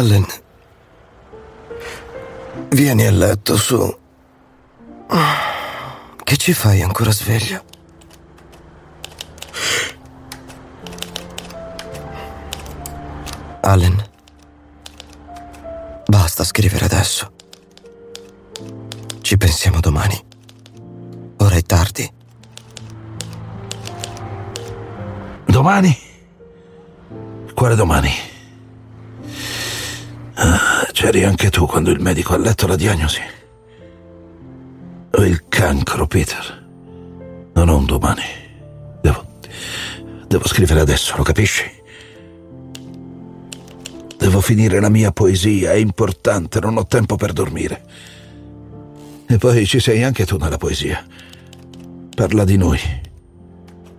Allen, vieni a letto su. Che ci fai ancora sveglio? Allen, basta scrivere adesso. Ci pensiamo domani. Ora è tardi. Domani? Quale domani? Ah, c'eri anche tu quando il medico ha letto la diagnosi. Ho il cancro, Peter. Non ho un domani. Devo. Devo scrivere adesso, lo capisci? Devo finire la mia poesia, è importante, non ho tempo per dormire. E poi ci sei anche tu nella poesia. Parla di noi,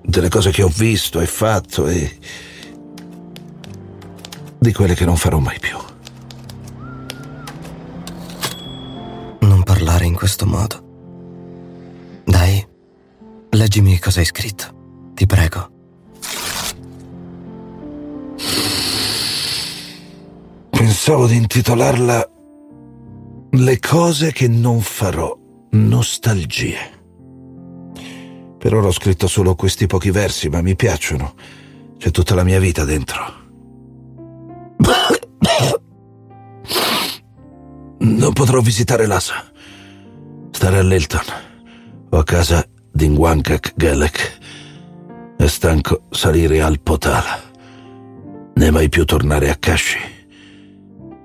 delle cose che ho visto e fatto e di quelle che non farò mai più. Parlare in questo modo. Dai, leggimi cosa hai scritto. Ti prego. Pensavo di intitolarla Le cose che non farò, nostalgie. Per ora ho scritto solo questi pochi versi, ma mi piacciono. C'è tutta la mia vita dentro. Non potrò visitare l'Asa. Stare a Lilton o a casa di Ngwankak Gelek. È stanco salire al Potala. Né mai più tornare a Kashi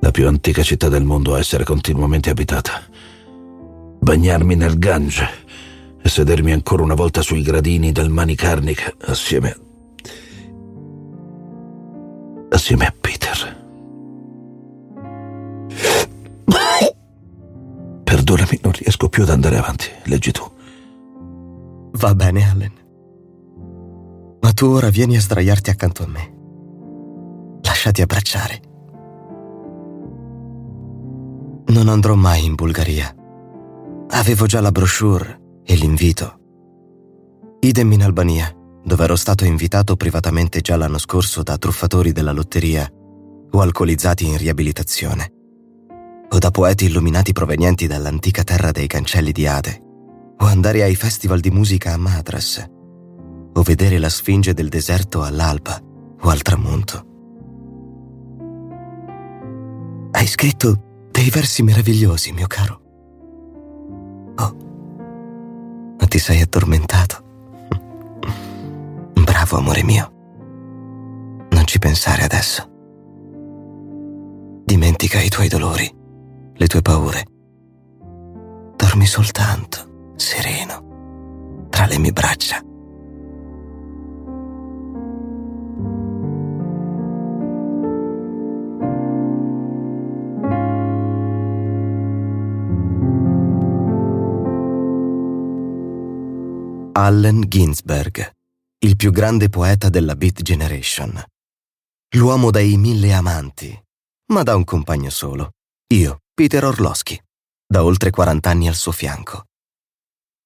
la più antica città del mondo a essere continuamente abitata. Bagnarmi nel Gange e sedermi ancora una volta sui gradini del Manikarnik assieme. assieme a riesco più ad andare avanti. Leggi tu. Va bene, Allen. Ma tu ora vieni a sdraiarti accanto a me. Lasciati abbracciare. Non andrò mai in Bulgaria. Avevo già la brochure e l'invito. Idem in Albania, dove ero stato invitato privatamente già l'anno scorso da truffatori della lotteria o alcolizzati in riabilitazione, o da poeti illuminati provenienti dall'antica terra dei cancelli di Ade, o andare ai festival di musica a Madras, o vedere la sfinge del deserto all'alba o al tramonto. Hai scritto dei versi meravigliosi, mio caro. Oh, ma ti sei addormentato. Bravo, amore mio. Non ci pensare adesso. Dimentica i tuoi dolori, le tue paure. Dormi soltanto, sereno, tra le mie braccia. Allen Ginsberg, il più grande poeta della Beat Generation. L'uomo dai mille amanti, ma da un compagno solo. Io, Peter Orlowski, da oltre 40 anni al suo fianco.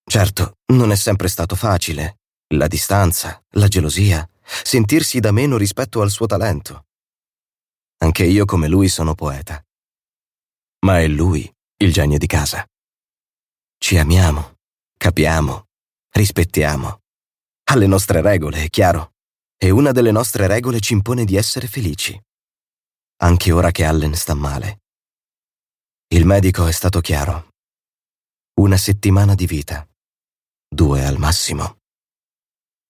Certo, non è sempre stato facile. La distanza, la gelosia, sentirsi da meno rispetto al suo talento. Anche io come lui sono poeta. Ma è lui il genio di casa. Ci amiamo, capiamo, rispettiamo. Alle nostre regole, è chiaro. E una delle nostre regole ci impone di essere felici. Anche ora che Allen sta male. Il medico è stato chiaro. Una settimana di vita. Due al massimo.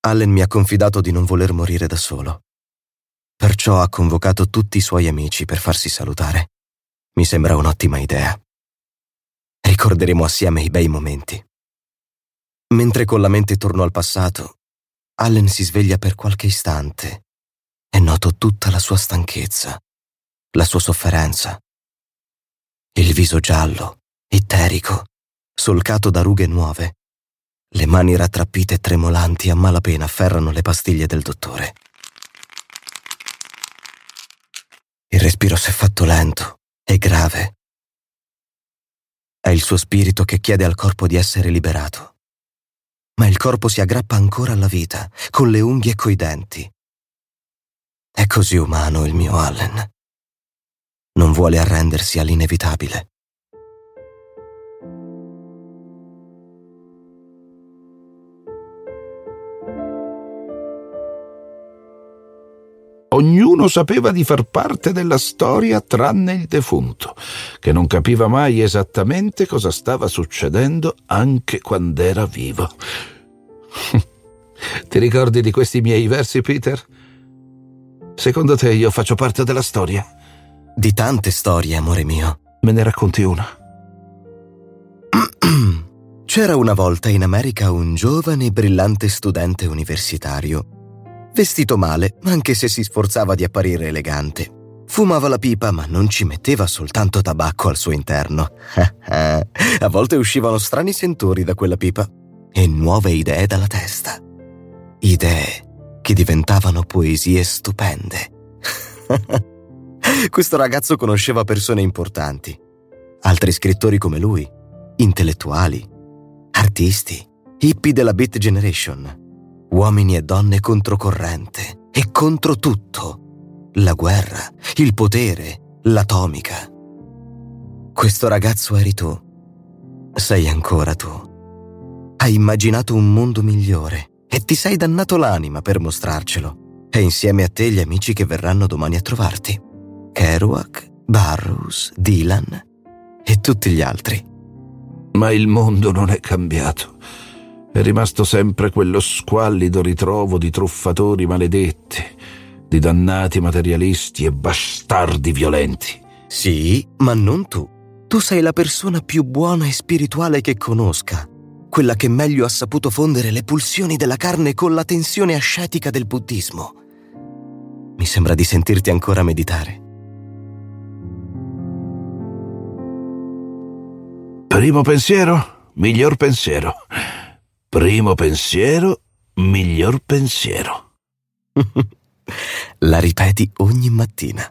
Allen mi ha confidato di non voler morire da solo. Perciò ha convocato tutti i suoi amici per farsi salutare. Mi sembra un'ottima idea. Ricorderemo assieme i bei momenti. Mentre con la mente torno al passato, Allen si sveglia per qualche istante e noto tutta la sua stanchezza, la sua sofferenza. Il viso giallo, itterico, solcato da rughe nuove. Le mani rattrappite e tremolanti a malapena afferrano le pastiglie del dottore. Il respiro si è fatto lento e grave. È il suo spirito che chiede al corpo di essere liberato. Ma il corpo si aggrappa ancora alla vita, con le unghie e coi denti. È così umano il mio Allen. Non vuole arrendersi all'inevitabile. Ognuno sapeva di far parte della storia tranne il defunto, che non capiva mai esattamente cosa stava succedendo anche quando era vivo. Ti ricordi di questi miei versi, Peter? Secondo te io faccio parte della storia? Di tante storie, amore mio. Me ne racconti una? C'era una volta in America un giovane e brillante studente universitario Vestito male, anche se si sforzava di apparire elegante. Fumava la pipa, ma non ci metteva soltanto tabacco al suo interno. A volte uscivano strani sentori da quella pipa e nuove idee dalla testa. Idee che diventavano poesie stupende. Questo ragazzo conosceva persone importanti, altri scrittori come lui, intellettuali, artisti, hippie della Beat Generation, uomini e donne controcorrente e contro tutto. La guerra, il potere, l'atomica. Questo ragazzo eri tu. Sei ancora tu. Hai immaginato un mondo migliore e ti sei dannato l'anima per mostrarcelo. E insieme a te gli amici che verranno domani a trovarti. Kerouac, Barrows, Dylan e tutti gli altri. Ma il mondo non è cambiato è rimasto sempre quello squallido ritrovo di truffatori maledetti, di dannati materialisti e bastardi violenti. Sì, ma non tu. Tu sei la persona più buona e spirituale che conosca, quella che meglio ha saputo fondere le pulsioni della carne con la tensione ascetica del buddismo. Mi sembra di sentirti ancora meditare. Primo pensiero, miglior pensiero. Primo pensiero, miglior pensiero. La ripeti ogni mattina.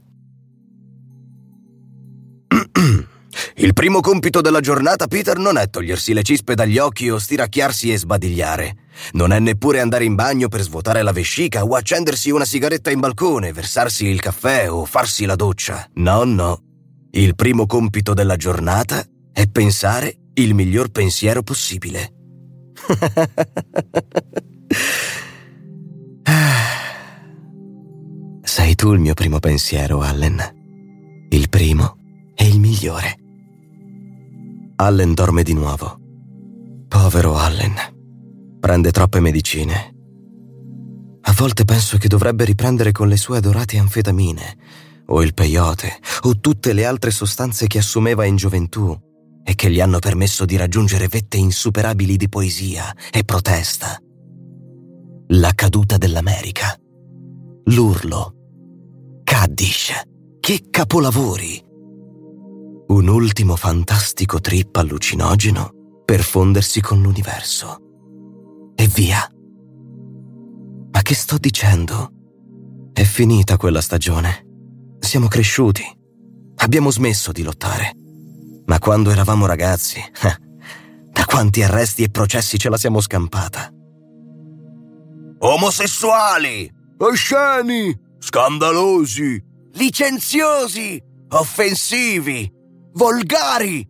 Il primo compito della giornata, Peter, non è togliersi le cispe dagli occhi o stiracchiarsi e sbadigliare. Non è neppure andare in bagno per svuotare la vescica o accendersi una sigaretta in balcone, versarsi il caffè o farsi la doccia. No, no. Il primo compito della giornata è pensare il miglior pensiero possibile. Sei tu il mio primo pensiero, Allen. Il primo e il migliore. Allen dorme di nuovo. Povero Allen. Prende troppe medicine. A volte penso che dovrebbe riprendere con le sue adorate anfetamine, o il peyote, o tutte le altre sostanze che assumeva in gioventù e che gli hanno permesso di raggiungere vette insuperabili di poesia e protesta. La caduta dell'America. L'urlo. Kaddish. Che capolavori! Un ultimo fantastico trip allucinogeno per fondersi con l'universo. E via. Ma che sto dicendo? È finita quella stagione. Siamo cresciuti. Abbiamo smesso di lottare. Ma quando eravamo ragazzi, eh, da quanti arresti e processi ce la siamo scampata. Omosessuali, osceni, scandalosi, licenziosi, offensivi, volgari.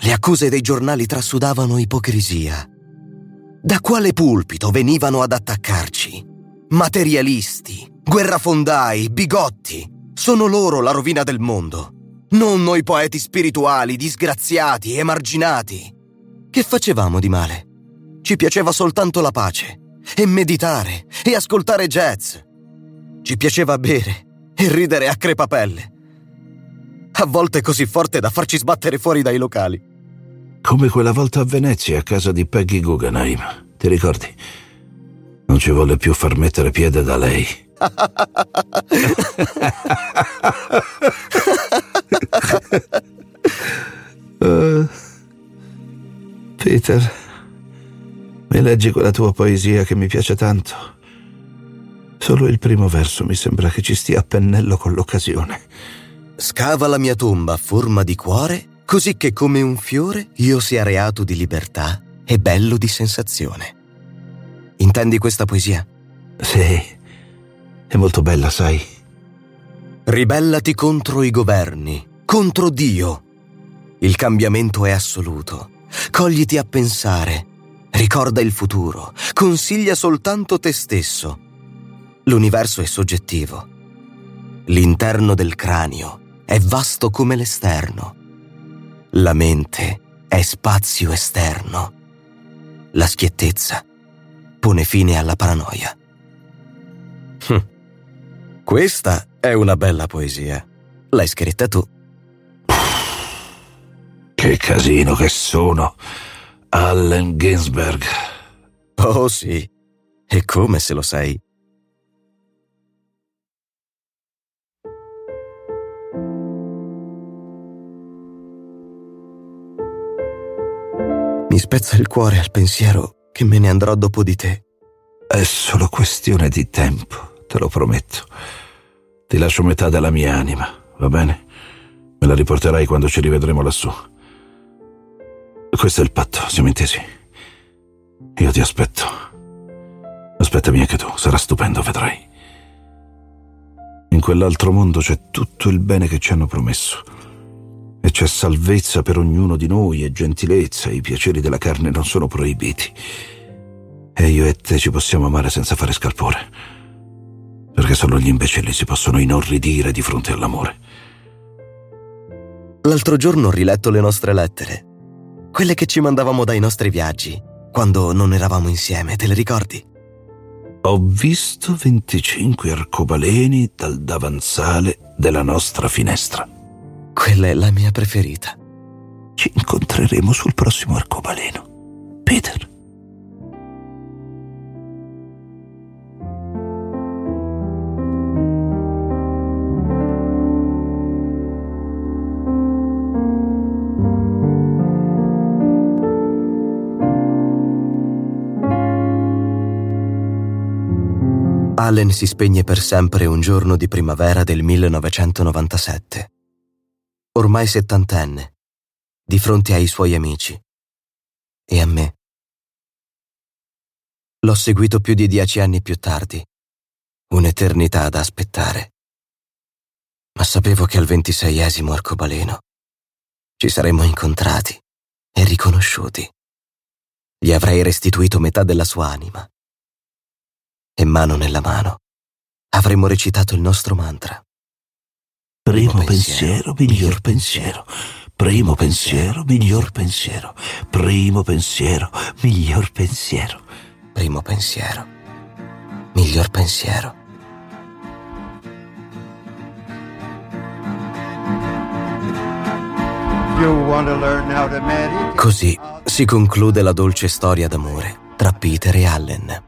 Le accuse dei giornali trasudavano ipocrisia. Da quale pulpito venivano ad attaccarci? Materialisti, guerrafondai, bigotti. Sono loro la rovina del mondo non noi poeti spirituali, disgraziati, emarginati. Che facevamo di male? Ci piaceva soltanto la pace, e meditare, e ascoltare jazz. Ci piaceva bere e ridere a crepapelle. A volte così forte da farci sbattere fuori dai locali. Come quella volta a Venezia, a casa di Peggy Guggenheim. Ti ricordi? Non ci volle più far mettere piede da lei. uh, Peter, mi leggi quella tua poesia che mi piace tanto. Solo il primo verso mi sembra che ci stia a pennello con l'occasione. Scava la mia tomba a forma di cuore, così che come un fiore io sia reato di libertà e bello di sensazione. Intendi questa poesia? Sì, è molto bella, sai. Ribellati contro i governi, contro Dio. Il cambiamento è assoluto. Cogliti a pensare. Ricorda il futuro. Consiglia soltanto te stesso. L'universo è soggettivo. L'interno del cranio è vasto come l'esterno. La mente è spazio esterno. La schiettezza pone fine alla paranoia. Hm. Questa è una bella poesia. L'hai scritta tu. Che casino che sono. Allen Ginsberg. Oh sì. E come se lo sei? Mi spezza il cuore al pensiero che me ne andrò dopo di te. È solo questione di tempo, te lo prometto. Ti lascio metà della mia anima, va bene? Me la riporterai quando ci rivedremo lassù. Questo è il patto, siamo intesi. Io ti aspetto. Aspettami anche tu, sarà stupendo, vedrai. In quell'altro mondo c'è tutto il bene che ci hanno promesso e c'è salvezza per ognuno di noi e gentilezza, i piaceri della carne non sono proibiti. E io e te ci possiamo amare senza fare scalpore, perché solo gli imbecilli si possono inorridire di fronte all'amore. L'altro giorno ho riletto le nostre lettere, quelle che ci mandavamo dai nostri viaggi, quando non eravamo insieme, te le ricordi? Ho visto 25 arcobaleni dal davanzale della nostra finestra. Quella è la mia preferita. Ci incontreremo sul prossimo arcobaleno. Peter. Allen si spegne per sempre un giorno di primavera del 1997 ormai settantenne, di fronte ai suoi amici e a me. L'ho seguito più di dieci anni più tardi, un'eternità da aspettare. Ma sapevo che al ventiseiesimo arcobaleno ci saremmo incontrati e riconosciuti. Gli avrei restituito metà della sua anima. E mano nella mano avremmo recitato il nostro mantra. Primo pensiero, miglior pensiero. Primo pensiero, miglior pensiero. Primo pensiero, miglior pensiero. Primo pensiero, miglior pensiero. Così si conclude la dolce storia d'amore tra Peter e Allen.